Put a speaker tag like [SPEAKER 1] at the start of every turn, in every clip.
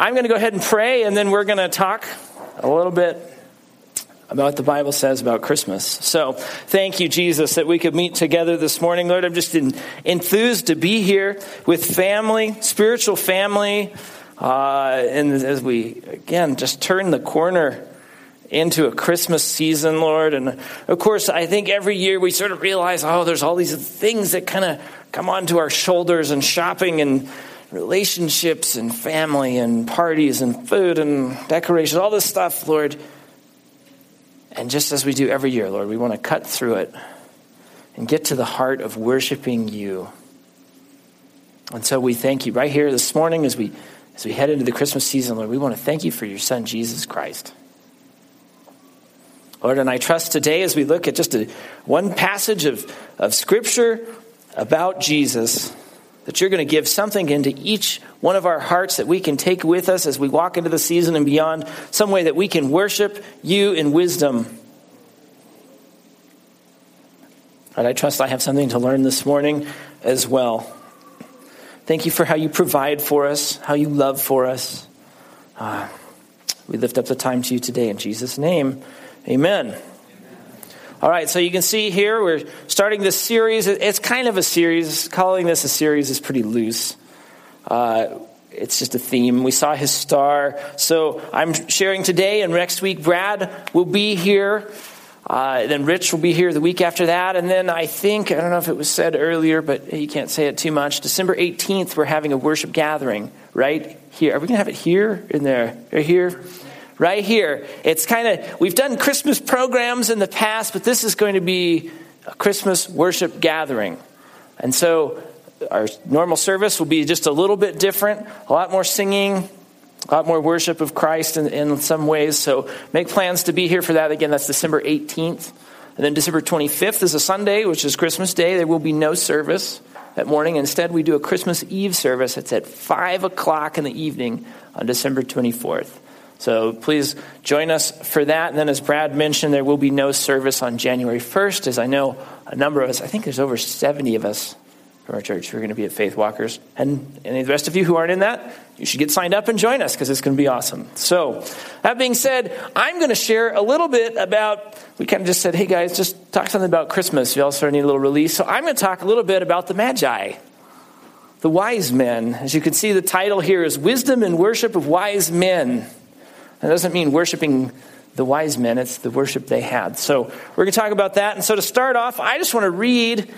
[SPEAKER 1] I'm going to go ahead and pray, and then we're going to talk a little bit about what the Bible says about Christmas. So, thank you, Jesus, that we could meet together this morning. Lord, I'm just enthused to be here with family, spiritual family, uh, and as we, again, just turn the corner into a Christmas season, Lord. And of course, I think every year we sort of realize, oh, there's all these things that kind of come onto our shoulders and shopping and relationships and family and parties and food and decorations, all this stuff, Lord. And just as we do every year, Lord, we want to cut through it and get to the heart of worshiping you. And so we thank you right here this morning as we as we head into the Christmas season, Lord. We want to thank you for your son Jesus Christ. Lord, and I trust today as we look at just a, one passage of, of Scripture about Jesus, that you're going to give something into each one of our hearts that we can take with us as we walk into the season and beyond, some way that we can worship you in wisdom. And I trust I have something to learn this morning as well. Thank you for how you provide for us, how you love for us. Uh, we lift up the time to you today in Jesus' name. Amen. All right, so you can see here we're starting this series. It's kind of a series. Calling this a series is pretty loose. Uh, it's just a theme. We saw his star. So I'm sharing today, and next week, Brad will be here. Uh, then Rich will be here the week after that. And then I think, I don't know if it was said earlier, but you can't say it too much. December 18th, we're having a worship gathering right here. Are we going to have it here? In there? Right here? Right here. It's kind of, we've done Christmas programs in the past, but this is going to be a Christmas worship gathering. And so our normal service will be just a little bit different, a lot more singing, a lot more worship of Christ in, in some ways. So make plans to be here for that. Again, that's December 18th. And then December 25th is a Sunday, which is Christmas Day. There will be no service that morning. Instead, we do a Christmas Eve service. It's at 5 o'clock in the evening on December 24th. So please join us for that. And then, as Brad mentioned, there will be no service on January 1st, as I know a number of us, I think there's over 70 of us from our church who are going to be at Faith Walkers. And any of the rest of you who aren't in that, you should get signed up and join us because it's going to be awesome. So, that being said, I'm going to share a little bit about, we kind of just said, hey guys, just talk something about Christmas. You also need a little release. So, I'm going to talk a little bit about the Magi the wise men. As you can see, the title here is Wisdom and Worship of Wise Men. That doesn't mean worshiping the wise men, it's the worship they had. So we're going to talk about that. And so to start off, I just want to read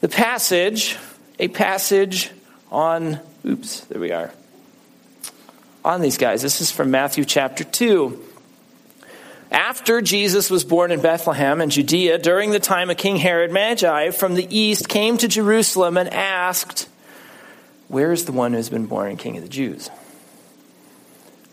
[SPEAKER 1] the passage, a passage on, oops, there we are, on these guys. This is from Matthew chapter 2. After Jesus was born in Bethlehem in Judea, during the time of King Herod, Magi from the east came to Jerusalem and asked, Where is the one who has been born King of the Jews?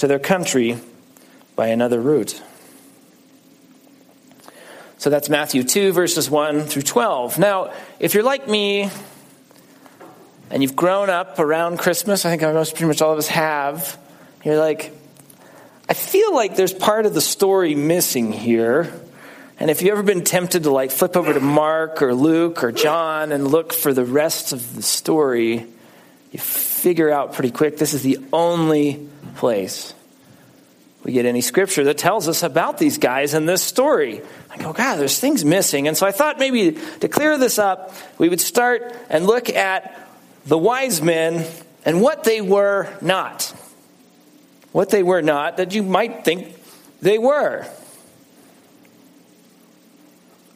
[SPEAKER 1] to their country by another route. So that's Matthew 2, verses 1 through 12. Now, if you're like me, and you've grown up around Christmas, I think most pretty much all of us have, you're like, I feel like there's part of the story missing here. And if you've ever been tempted to like flip over to Mark or Luke or John and look for the rest of the story, you figure out pretty quick this is the only place we get any scripture that tells us about these guys in this story. I go, God, there's things missing. And so I thought maybe to clear this up, we would start and look at the wise men and what they were not. What they were not that you might think they were.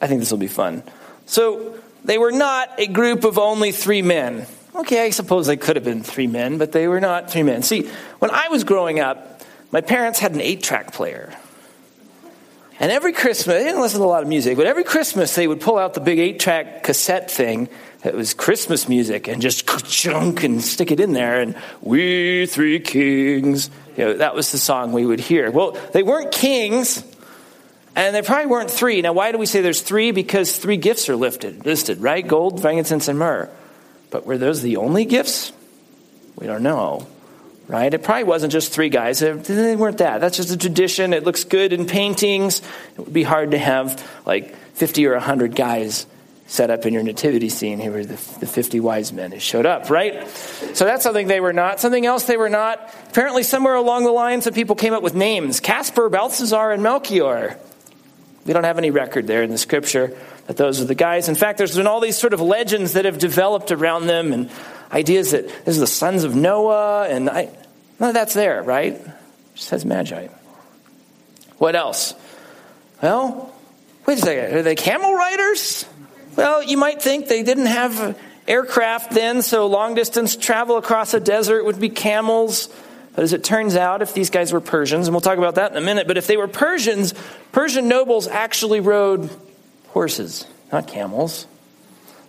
[SPEAKER 1] I think this will be fun. So, they were not a group of only three men. Okay, I suppose they could have been three men, but they were not three men. See, when I was growing up, my parents had an eight track player. And every Christmas, they didn't listen to a lot of music, but every Christmas they would pull out the big eight track cassette thing that was Christmas music and just chunk and stick it in there. And we three kings, you know, that was the song we would hear. Well, they weren't kings, and they probably weren't three. Now, why do we say there's three? Because three gifts are lifted, listed, right? Gold, frankincense, and myrrh. But were those the only gifts? We don't know right? It probably wasn't just three guys. They weren't that. That's just a tradition. It looks good in paintings. It would be hard to have like 50 or 100 guys set up in your nativity scene. Here were the, the 50 wise men who showed up, right? So that's something they were not. Something else they were not. Apparently, somewhere along the line, some people came up with names Caspar, Balthazar, and Melchior. We don't have any record there in the scripture that those are the guys. In fact, there's been all these sort of legends that have developed around them and ideas that this is the sons of Noah, and I, none of that's there, right? It says Magi. What else? Well, wait a second. Are they camel riders? Well, you might think they didn't have aircraft then, so long distance travel across a desert would be camels. But as it turns out, if these guys were Persians, and we'll talk about that in a minute, but if they were Persians, Persian nobles actually rode horses, not camels.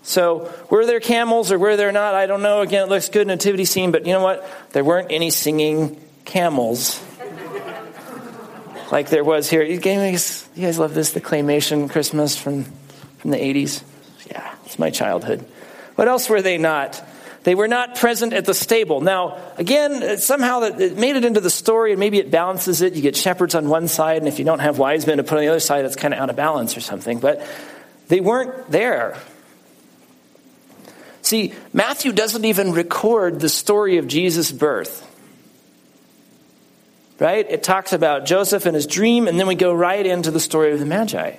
[SPEAKER 1] So, were there camels or were there not? I don't know. Again, it looks good nativity scene, but you know what? There weren't any singing camels like there was here. You guys, you guys love this, the claymation Christmas from, from the 80s? Yeah, it's my childhood. What else were they not? They were not present at the stable. Now, again, somehow it made it into the story, and maybe it balances it. You get shepherds on one side, and if you don't have wise men to put on the other side, it's kind of out of balance or something. But they weren't there. See, Matthew doesn't even record the story of Jesus' birth. Right? It talks about Joseph and his dream, and then we go right into the story of the Magi.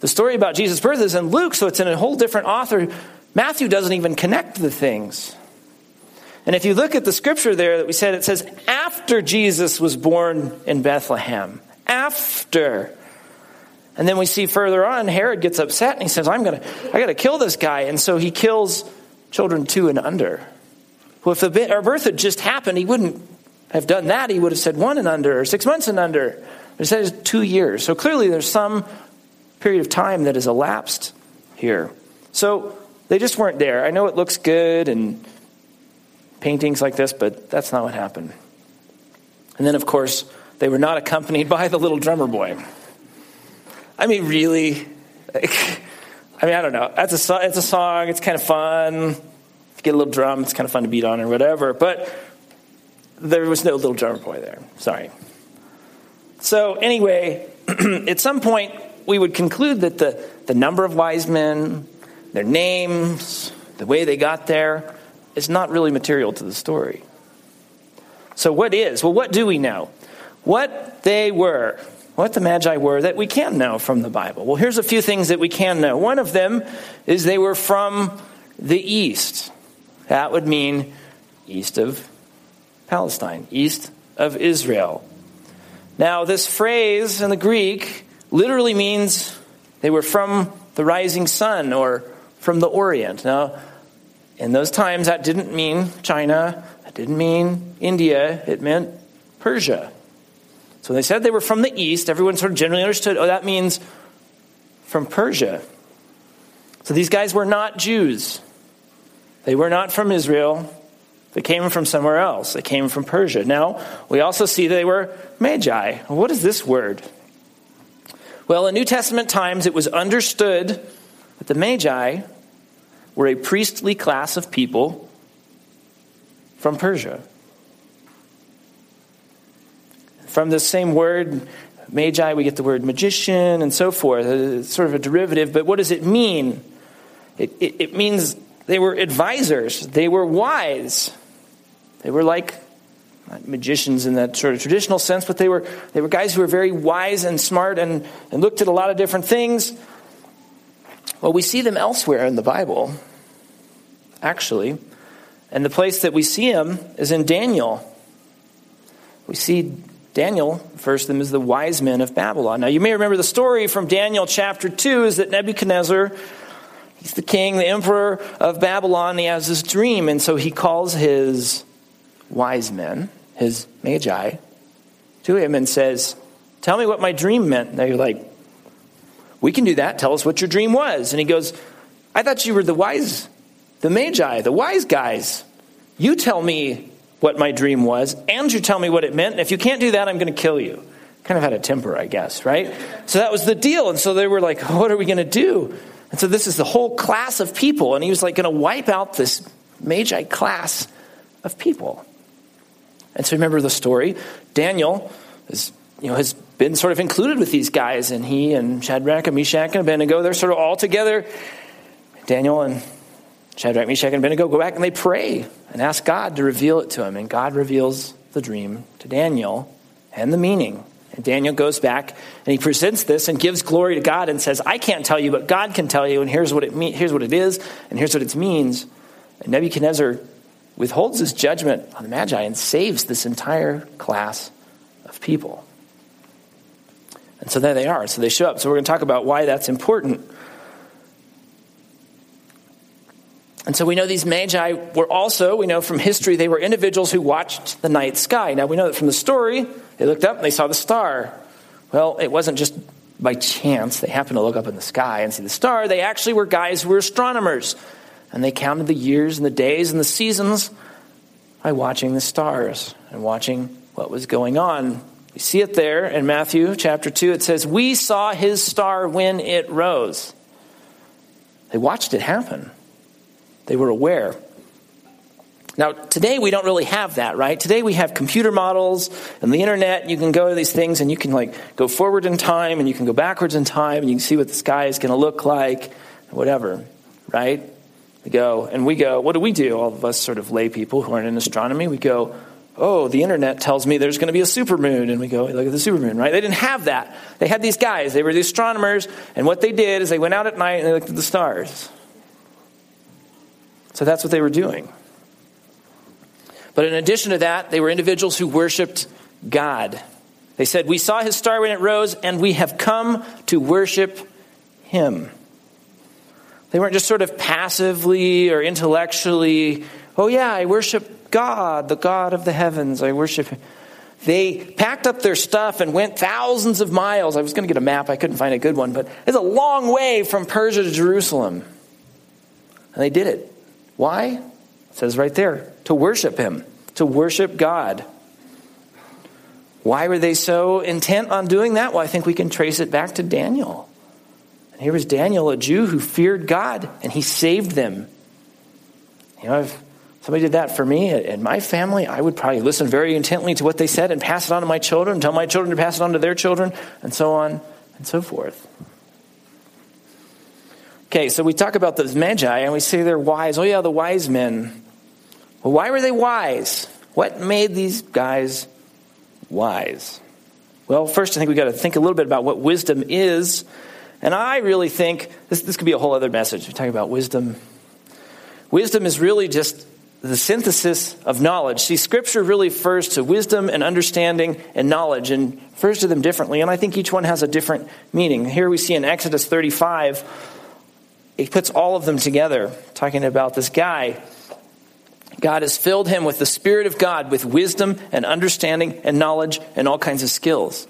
[SPEAKER 1] The story about Jesus' birth is in Luke, so it's in a whole different author. Matthew doesn't even connect the things. And if you look at the scripture there that we said, it says, after Jesus was born in Bethlehem. After. And then we see further on, Herod gets upset and he says, I'm to, I got to kill this guy. And so he kills children two and under. Well, if the, our birth had just happened, he wouldn't have done that. He would have said one and under or six months and under. But he says two years. So clearly there's some period of time that has elapsed here. So they just weren't there. I know it looks good and paintings like this, but that's not what happened. And then, of course, they were not accompanied by the little drummer boy. I mean, really? Like, I mean, I don't know. That's a, it's a song. It's kind of fun. Get a little drum. It's kind of fun to beat on or whatever. But there was no little drummer boy there. Sorry. So, anyway, at some point, we would conclude that the, the number of wise men, their names, the way they got there, is not really material to the story. So, what is? Well, what do we know? What they were what the Magi were that we can know from the Bible. Well, here's a few things that we can know. One of them is they were from the east. That would mean east of Palestine, east of Israel. Now, this phrase in the Greek literally means they were from the rising sun or from the Orient. Now, in those times, that didn't mean China, that didn't mean India, it meant Persia. So they said they were from the east. Everyone sort of generally understood, oh, that means from Persia. So these guys were not Jews. They were not from Israel. They came from somewhere else. They came from Persia. Now, we also see they were magi. What is this word? Well, in New Testament times, it was understood that the magi were a priestly class of people from Persia from the same word Magi, we get the word magician and so forth. Uh, it's sort of a derivative, but what does it mean? It, it, it means they were advisors, they were wise. They were like magicians in that sort of traditional sense, but they were, they were guys who were very wise and smart and, and looked at a lot of different things. Well, we see them elsewhere in the Bible, actually. And the place that we see them is in Daniel. We see Daniel refers to them as the wise men of Babylon. Now, you may remember the story from Daniel chapter 2 is that Nebuchadnezzar, he's the king, the emperor of Babylon, he has this dream, and so he calls his wise men, his magi, to him and says, Tell me what my dream meant. And they're like, We can do that. Tell us what your dream was. And he goes, I thought you were the wise, the magi, the wise guys. You tell me what my dream was, and you tell me what it meant. And if you can't do that, I'm going to kill you. Kind of had a temper, I guess, right? So that was the deal. And so they were like, What are we going to do? And so this is the whole class of people. And he was like going to wipe out this magi class of people. And so remember the story. Daniel is, you know, has been sort of included with these guys, and he and Shadrach and Meshach and Abednego, they're sort of all together. Daniel and Shadrach, Meshach, and Abednego go back and they pray and ask God to reveal it to him. And God reveals the dream to Daniel and the meaning. And Daniel goes back and he presents this and gives glory to God and says, I can't tell you, but God can tell you, and here's what it mean, here's what it is, and here's what it means. And Nebuchadnezzar withholds his judgment on the Magi and saves this entire class of people. And so there they are. So they show up. So we're going to talk about why that's important. And so we know these magi were also, we know from history, they were individuals who watched the night sky. Now we know that from the story, they looked up and they saw the star. Well, it wasn't just by chance they happened to look up in the sky and see the star. They actually were guys who were astronomers and they counted the years and the days and the seasons by watching the stars and watching what was going on. We see it there in Matthew chapter 2. It says, We saw his star when it rose. They watched it happen, they were aware. Now, today we don't really have that, right? Today we have computer models and the internet. You can go to these things and you can like go forward in time and you can go backwards in time and you can see what the sky is going to look like, whatever, right? We go, and we go, what do we do? All of us sort of lay people who aren't in astronomy, we go, oh, the internet tells me there's going to be a supermoon. And we go, look at the supermoon, right? They didn't have that. They had these guys, they were the astronomers, and what they did is they went out at night and they looked at the stars. So that's what they were doing. But in addition to that, they were individuals who worshiped God. They said, We saw his star when it rose, and we have come to worship him. They weren't just sort of passively or intellectually, oh, yeah, I worship God, the God of the heavens. I worship Him. They packed up their stuff and went thousands of miles. I was going to get a map, I couldn't find a good one, but it's a long way from Persia to Jerusalem. And they did it. Why? It says right there to worship Him, to worship God. Why were they so intent on doing that? Well, I think we can trace it back to Daniel. And here was Daniel, a Jew who feared God, and he saved them. You know, if somebody did that for me and my family, I would probably listen very intently to what they said and pass it on to my children, tell my children to pass it on to their children, and so on and so forth. Okay, so we talk about those magi and we say they're wise. Oh, yeah, the wise men. Well, why were they wise? What made these guys wise? Well, first, I think we've got to think a little bit about what wisdom is and I really think this, this could be a whole other message. We're talking about wisdom. Wisdom is really just the synthesis of knowledge. See, Scripture really refers to wisdom and understanding and knowledge and refers to them differently. And I think each one has a different meaning. Here we see in Exodus 35, it puts all of them together, talking about this guy. God has filled him with the Spirit of God, with wisdom and understanding and knowledge and all kinds of skills.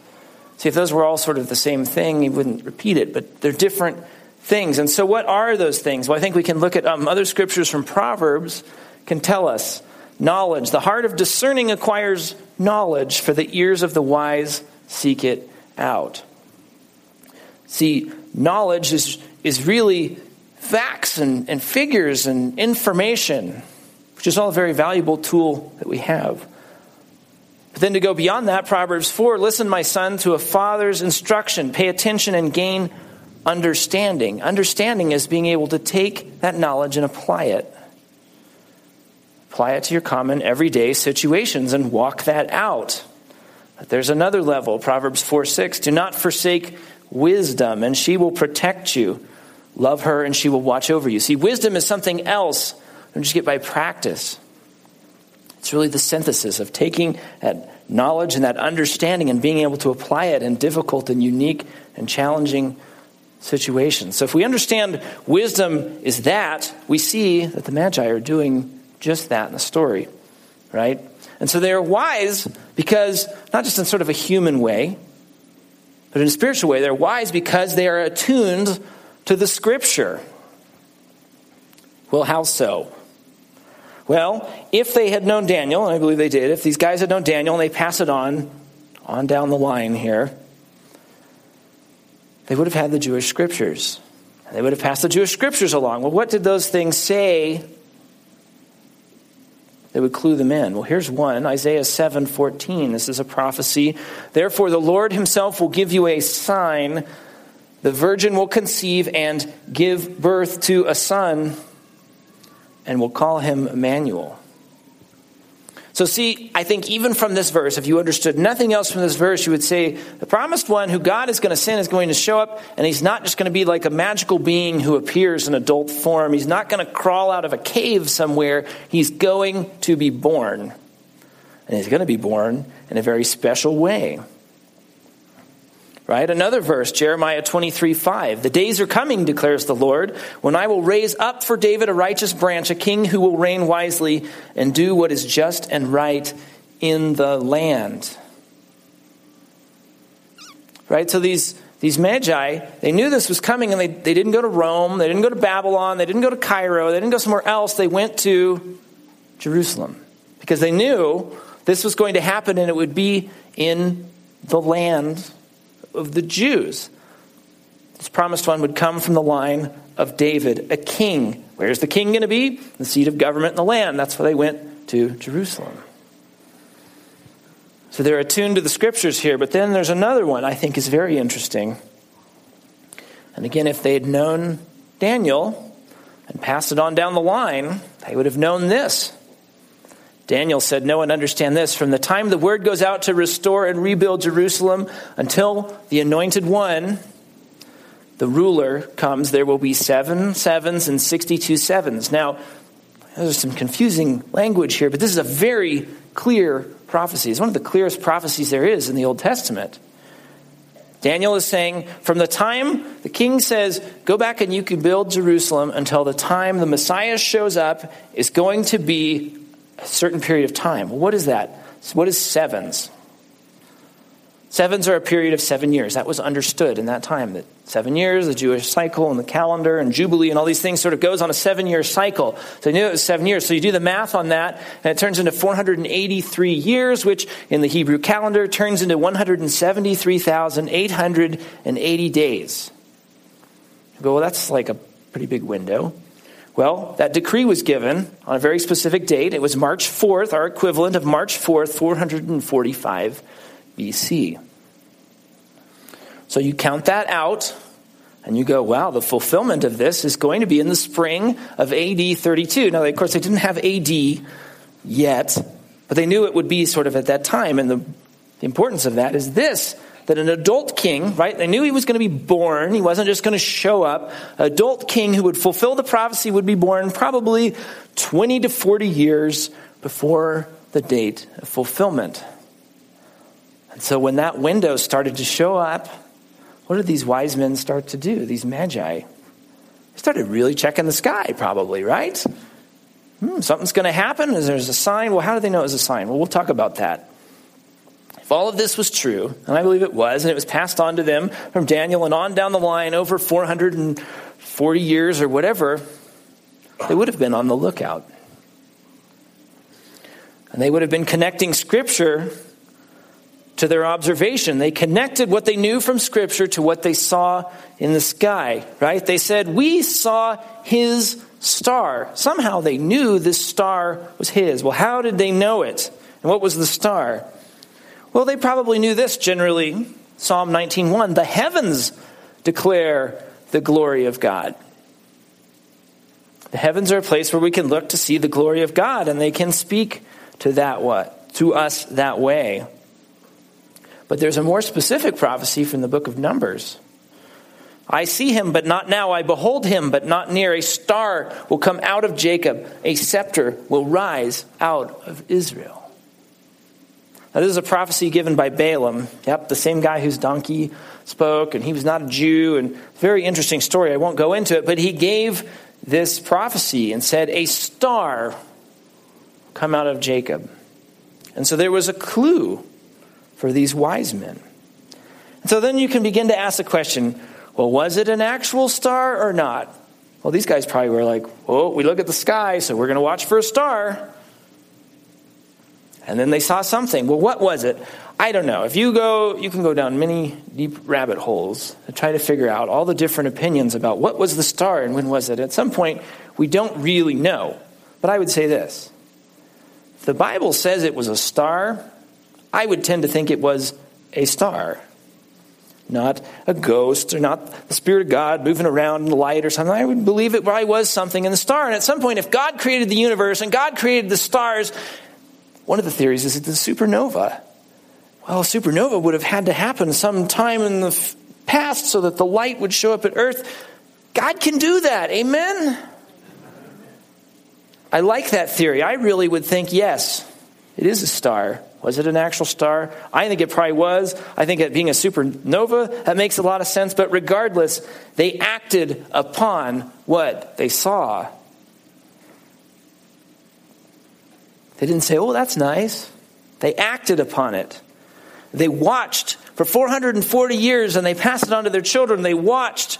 [SPEAKER 1] See, if those were all sort of the same thing, he wouldn't repeat it, but they're different things. And so, what are those things? Well, I think we can look at um, other scriptures from Proverbs can tell us knowledge. The heart of discerning acquires knowledge, for the ears of the wise seek it out. See, knowledge is, is really facts and, and figures and information, which is all a very valuable tool that we have. But then to go beyond that, Proverbs 4 listen, my son, to a father's instruction. Pay attention and gain understanding. Understanding is being able to take that knowledge and apply it. Apply it to your common everyday situations and walk that out. But there's another level, Proverbs 4 6. Do not forsake wisdom, and she will protect you. Love her, and she will watch over you. See, wisdom is something else. Don't just get by practice. It's really the synthesis of taking that knowledge and that understanding and being able to apply it in difficult and unique and challenging situations. So if we understand wisdom is that, we see that the Magi are doing just that in the story, right? And so they are wise because, not just in sort of a human way, but in a spiritual way, they're wise because they are attuned to the scripture. Well, how so? Well, if they had known Daniel, and I believe they did, if these guys had known Daniel and they pass it on, on down the line here, they would have had the Jewish scriptures. They would have passed the Jewish scriptures along. Well, what did those things say that would clue them in? Well, here's one Isaiah 7 14. This is a prophecy. Therefore, the Lord himself will give you a sign. The virgin will conceive and give birth to a son, and will call him Emmanuel. So, see, I think even from this verse, if you understood nothing else from this verse, you would say the promised one who God is going to send is going to show up, and he's not just going to be like a magical being who appears in adult form. He's not going to crawl out of a cave somewhere. He's going to be born. And he's going to be born in a very special way. Right? Another verse, Jeremiah 23 5. The days are coming, declares the Lord, when I will raise up for David a righteous branch, a king who will reign wisely and do what is just and right in the land. Right? So these, these magi, they knew this was coming and they, they didn't go to Rome, they didn't go to Babylon, they didn't go to Cairo, they didn't go somewhere else. They went to Jerusalem because they knew this was going to happen and it would be in the land of the Jews. This promised one would come from the line of David, a king. Where's the king going to be? The seat of government in the land. That's why they went to Jerusalem. So they're attuned to the scriptures here, but then there's another one I think is very interesting. And again, if they had known Daniel and passed it on down the line, they would have known this. Daniel said, No one understand this. From the time the word goes out to restore and rebuild Jerusalem until the anointed one, the ruler, comes, there will be seven sevens and 62 sevens. Now, there's some confusing language here, but this is a very clear prophecy. It's one of the clearest prophecies there is in the Old Testament. Daniel is saying, from the time the king says, go back and you can build Jerusalem until the time the Messiah shows up, is going to be a certain period of time. What is that? What is sevens? Sevens are a period of seven years. That was understood in that time. That seven years, the Jewish cycle and the calendar and Jubilee and all these things sort of goes on a seven year cycle. So they knew it was seven years. So you do the math on that, and it turns into 483 years, which in the Hebrew calendar turns into 173,880 days. You go, well, that's like a pretty big window. Well, that decree was given on a very specific date. It was March 4th, our equivalent of March 4th, 445 BC. So you count that out and you go, wow, the fulfillment of this is going to be in the spring of AD 32. Now, of course, they didn't have AD yet, but they knew it would be sort of at that time. And the, the importance of that is this that an adult king, right? They knew he was going to be born. He wasn't just going to show up. Adult king who would fulfill the prophecy would be born probably 20 to 40 years before the date of fulfillment. And so when that window started to show up, what did these wise men start to do? These magi. They started really checking the sky, probably, right? Hmm, something's going to happen. Is there's a sign? Well, how do they know it was a sign? Well, we'll talk about that. If all of this was true, and I believe it was, and it was passed on to them from Daniel and on down the line over 440 years or whatever, they would have been on the lookout. And they would have been connecting Scripture to their observation. They connected what they knew from Scripture to what they saw in the sky, right? They said, We saw his star. Somehow they knew this star was his. Well, how did they know it? And what was the star? Well, they probably knew this generally. Psalm 19:1, the heavens declare the glory of God. The heavens are a place where we can look to see the glory of God and they can speak to that what? To us that way. But there's a more specific prophecy from the book of Numbers. I see him, but not now. I behold him, but not near. A star will come out of Jacob. A scepter will rise out of Israel. Now, this is a prophecy given by Balaam. Yep, the same guy whose donkey spoke, and he was not a Jew. And very interesting story. I won't go into it, but he gave this prophecy and said, A star come out of Jacob. And so there was a clue for these wise men. And so then you can begin to ask the question well, was it an actual star or not? Well, these guys probably were like, well, we look at the sky, so we're going to watch for a star. And then they saw something. Well, what was it? I don't know. If you go, you can go down many deep rabbit holes to try to figure out all the different opinions about what was the star and when was it. At some point, we don't really know. But I would say this the Bible says it was a star. I would tend to think it was a star not a ghost or not the Spirit of God moving around in the light or something. I would believe it probably was something in the star. And at some point, if God created the universe and God created the stars, one of the theories is the supernova. Well, a supernova would have had to happen sometime in the past so that the light would show up at Earth. God can do that. Amen? I like that theory. I really would think, yes, it is a star. Was it an actual star? I think it probably was. I think it being a supernova, that makes a lot of sense. But regardless, they acted upon what they saw. They didn't say, oh, that's nice. They acted upon it. They watched for 440 years and they passed it on to their children. They watched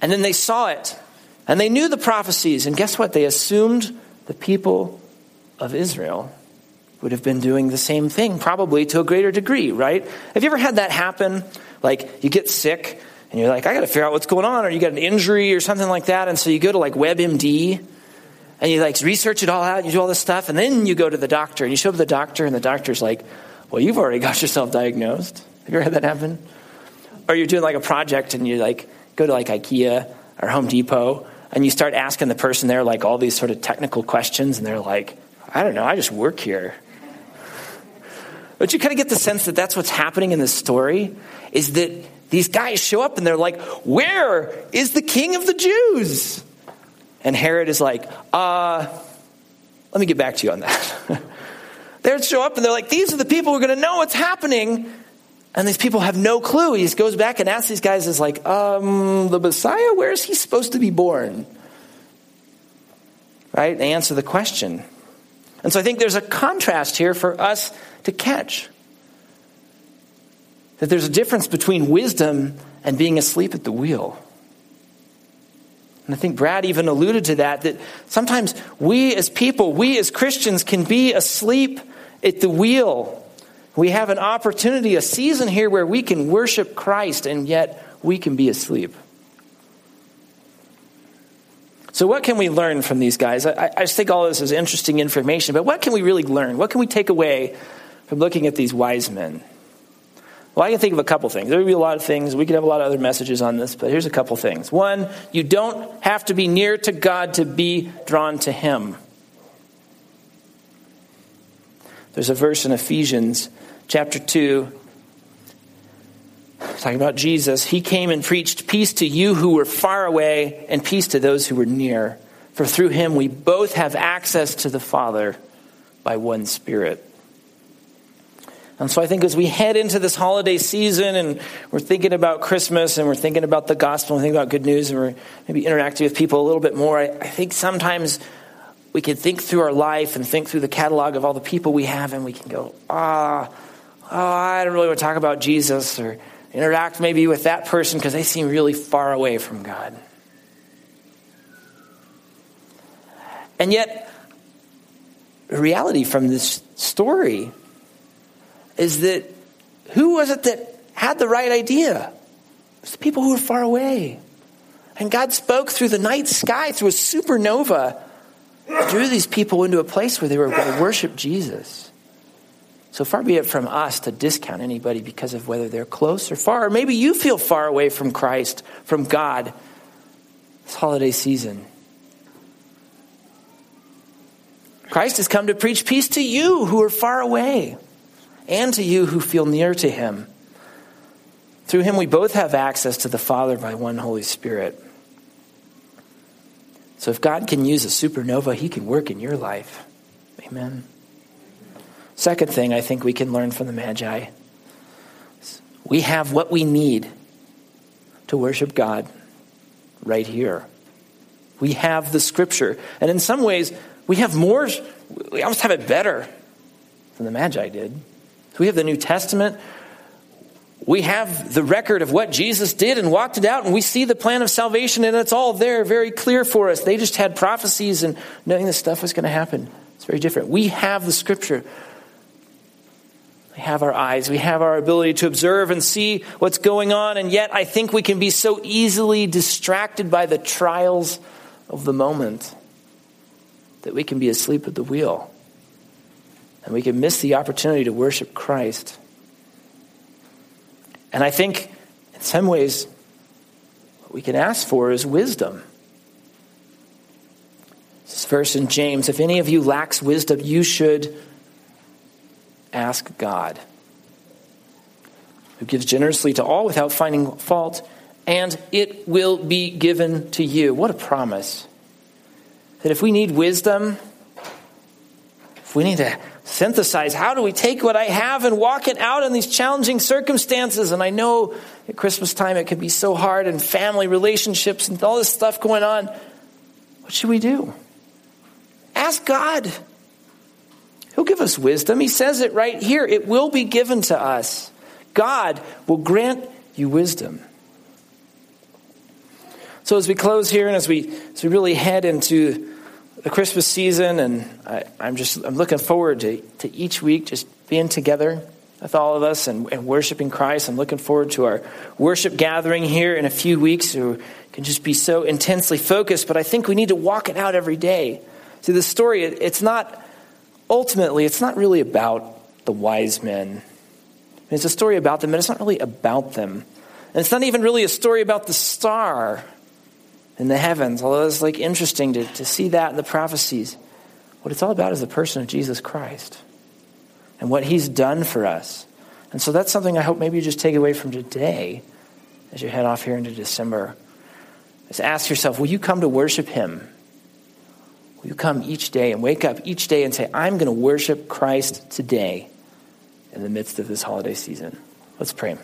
[SPEAKER 1] and then they saw it. And they knew the prophecies. And guess what? They assumed the people of Israel would have been doing the same thing, probably to a greater degree, right? Have you ever had that happen? Like, you get sick, and you're like, I gotta figure out what's going on, or you got an injury or something like that, and so you go to like WebMD, and you like research it all out, you do all this stuff, and then you go to the doctor, and you show up to the doctor, and the doctor's like, Well, you've already got yourself diagnosed. Have you ever had that happen? Or you're doing like a project, and you like go to like IKEA or Home Depot, and you start asking the person there like all these sort of technical questions, and they're like, I don't know, I just work here. But you kind of get the sense that that's what's happening in this story is that these guys show up and they're like, Where is the king of the Jews? And Herod is like, Uh, let me get back to you on that. they show up and they're like, These are the people who are going to know what's happening. And these people have no clue. He just goes back and asks these guys, is like, um, the Messiah, where is he supposed to be born? Right? They answer the question. And so I think there's a contrast here for us to catch. That there's a difference between wisdom and being asleep at the wheel. And I think Brad even alluded to that, that sometimes we as people, we as Christians can be asleep at the wheel. We have an opportunity, a season here where we can worship Christ, and yet we can be asleep. So, what can we learn from these guys? I, I just think all this is interesting information, but what can we really learn? What can we take away from looking at these wise men? Well, I can think of a couple things. There would be a lot of things. We could have a lot of other messages on this, but here's a couple things. One, you don't have to be near to God to be drawn to Him. There's a verse in Ephesians chapter 2 talking about Jesus. He came and preached peace to you who were far away and peace to those who were near. For through him we both have access to the Father by one Spirit. And so I think as we head into this holiday season and we're thinking about Christmas and we're thinking about the gospel and thinking about good news and we're maybe interacting with people a little bit more, I, I think sometimes we can think through our life and think through the catalog of all the people we have and we can go, ah, oh, I don't really want to talk about Jesus or interact maybe with that person because they seem really far away from God. And yet, the reality from this story is that who was it that had the right idea? It was the people who were far away. And God spoke through the night sky, through a supernova, drew these people into a place where they were going to worship Jesus. So far be it from us to discount anybody because of whether they're close or far. Or maybe you feel far away from Christ, from God, this holiday season. Christ has come to preach peace to you who are far away and to you who feel near to him. Through him, we both have access to the Father by one Holy Spirit. So if God can use a supernova, he can work in your life. Amen. Second thing I think we can learn from the Magi we have what we need to worship God right here. We have the scripture. And in some ways, we have more, we almost have it better than the Magi did. We have the New Testament. We have the record of what Jesus did and walked it out, and we see the plan of salvation, and it's all there, very clear for us. They just had prophecies and knowing this stuff was going to happen. It's very different. We have the scripture. We have our eyes. We have our ability to observe and see what's going on, and yet I think we can be so easily distracted by the trials of the moment that we can be asleep at the wheel. And we can miss the opportunity to worship Christ. And I think in some ways, what we can ask for is wisdom. This verse in James if any of you lacks wisdom, you should ask God, who gives generously to all without finding fault, and it will be given to you. What a promise! That if we need wisdom, if we need to synthesize how do we take what I have and walk it out in these challenging circumstances, and I know at Christmas time it can be so hard and family relationships and all this stuff going on, what should we do? Ask God. He'll give us wisdom. He says it right here. It will be given to us. God will grant you wisdom. So as we close here and as we as we really head into the Christmas season, and I, am just I'm looking forward to, to each week just being together with all of us and, and worshiping Christ. I'm looking forward to our worship gathering here in a few weeks, so can just be so intensely focused. But I think we need to walk it out every day. See, the story it, it's not ultimately it's not really about the wise men. It's a story about them, and it's not really about them. And it's not even really a story about the star in the heavens, although it's like interesting to, to see that in the prophecies. What it's all about is the person of Jesus Christ and what he's done for us. And so that's something I hope maybe you just take away from today as you head off here into December. Is ask yourself, will you come to worship him? Will you come each day and wake up each day and say, I'm going to worship Christ today in the midst of this holiday season? Let's pray.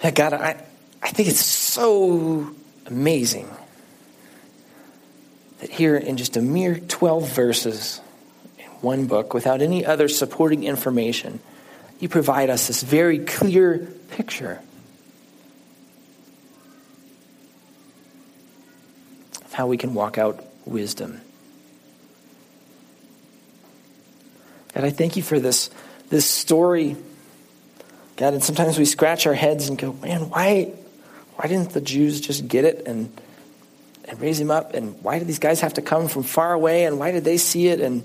[SPEAKER 1] God, I, I think it's so amazing that here in just a mere 12 verses in one book, without any other supporting information, you provide us this very clear picture of how we can walk out wisdom. God, I thank you for this, this story God, and sometimes we scratch our heads and go, man, why, why didn't the Jews just get it and, and raise him up? And why did these guys have to come from far away? And why did they see it? And,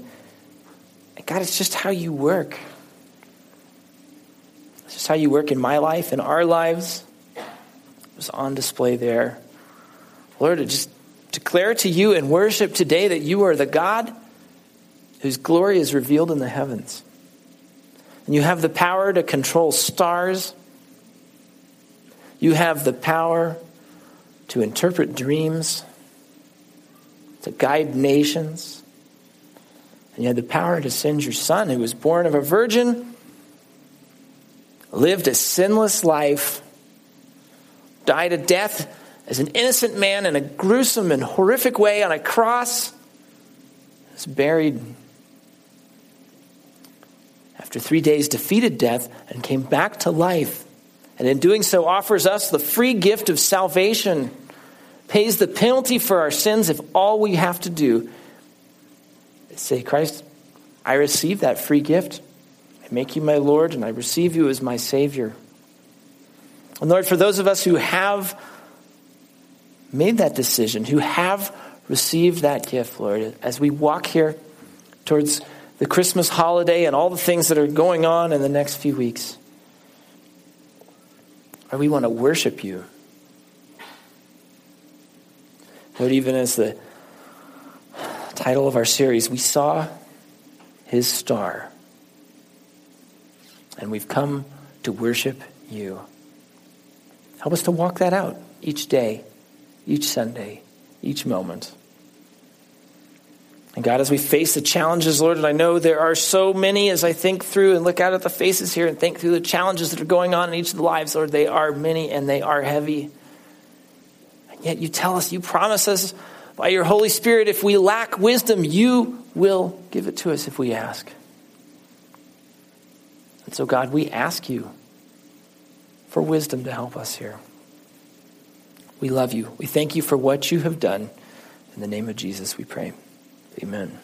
[SPEAKER 1] and God, it's just how you work. It's just how you work in my life, in our lives. It was on display there. Lord, to just declare to you and worship today that you are the God whose glory is revealed in the heavens. And you have the power to control stars. You have the power to interpret dreams, to guide nations. And you have the power to send your son, who was born of a virgin, lived a sinless life, died a death as an innocent man in a gruesome and horrific way on a cross, was buried after three days defeated death and came back to life. And in doing so, offers us the free gift of salvation, pays the penalty for our sins if all we have to do is say, Christ, I receive that free gift. I make you my Lord, and I receive you as my Savior. And Lord, for those of us who have made that decision, who have received that gift, Lord, as we walk here towards the Christmas holiday and all the things that are going on in the next few weeks. Or we want to worship you. Lord, even as the title of our series, we saw his star. And we've come to worship you. Help us to walk that out each day, each Sunday, each moment. And God, as we face the challenges, Lord, and I know there are so many as I think through and look out at the faces here and think through the challenges that are going on in each of the lives, Lord, they are many and they are heavy. And yet you tell us, you promise us by your Holy Spirit, if we lack wisdom, you will give it to us if we ask. And so, God, we ask you for wisdom to help us here. We love you. We thank you for what you have done. In the name of Jesus, we pray. Amen.